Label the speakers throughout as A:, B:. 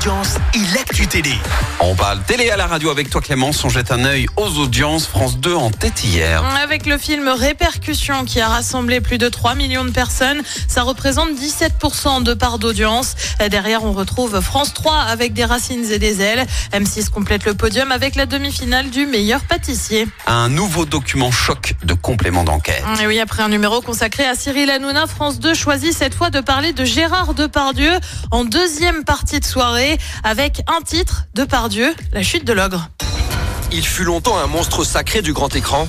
A: audiences et l'actu télé.
B: On parle télé à la radio avec toi Clémence, on jette un œil aux audiences. France 2 en tête hier.
C: Avec le film Répercussion qui a rassemblé plus de 3 millions de personnes, ça représente 17% de part d'audience. Derrière, on retrouve France 3 avec des racines et des ailes. M6 complète le podium avec la demi-finale du meilleur pâtissier.
B: Un nouveau document choc de complément d'enquête.
C: Et oui, après un numéro consacré à Cyril Hanouna, France 2 choisit cette fois de parler de Gérard Depardieu en deuxième partie de soirée avec un titre, Depardieu, la chute de l'ogre.
D: Il fut longtemps un monstre sacré du grand écran.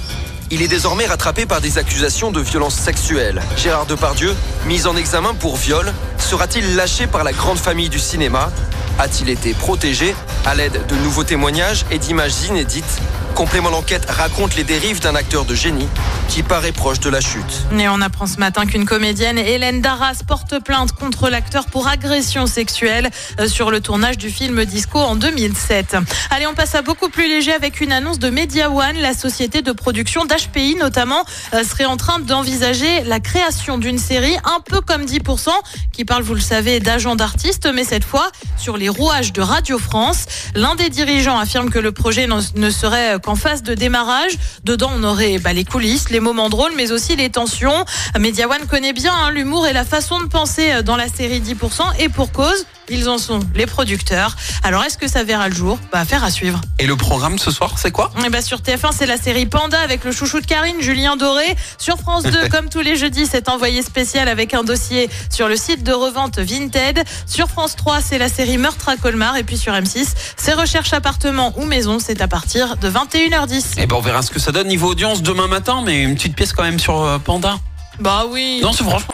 D: Il est désormais rattrapé par des accusations de violence sexuelle. Gérard Depardieu, mis en examen pour viol, sera-t-il lâché par la grande famille du cinéma? A-t-il été protégé? À l'aide de nouveaux témoignages et d'images inédites Complément d'enquête raconte les dérives d'un acteur de génie qui paraît proche de la chute.
C: Et on apprend ce matin qu'une comédienne, Hélène Darras, porte plainte contre l'acteur pour agression sexuelle euh, sur le tournage du film Disco en 2007. Allez, on passe à beaucoup plus léger avec une annonce de Media One, la société de production d'HPI notamment, euh, serait en train d'envisager la création d'une série un peu comme 10%, qui parle, vous le savez, d'agents d'artistes, mais cette fois sur les rouages de Radio France. L'un des dirigeants affirme que le projet ne serait qu'en phase de démarrage. Dedans, on aurait bah, les coulisses, les moments drôles, mais aussi les tensions. Media One connaît bien hein, l'humour et la façon de penser euh, dans la série 10%, et pour cause. Ils en sont les producteurs. Alors, est-ce que ça verra le jour? Bah, faire à suivre.
B: Et le programme ce soir, c'est quoi?
C: Eh bah, Sur TF1, c'est la série Panda avec le chouchou de Karine, Julien Doré. Sur France 2, comme tous les jeudis, c'est envoyé spécial avec un dossier sur le site de revente Vinted. Sur France 3, c'est la série Meurtre à Colmar. Et puis sur M6, c'est Recherche appartement ou maison. C'est à partir de 21h10.
B: Et ben, on verra ce que ça donne niveau audience demain matin, mais une petite pièce quand même sur euh, Panda.
C: Bah oui.
B: Non, c'est franchement.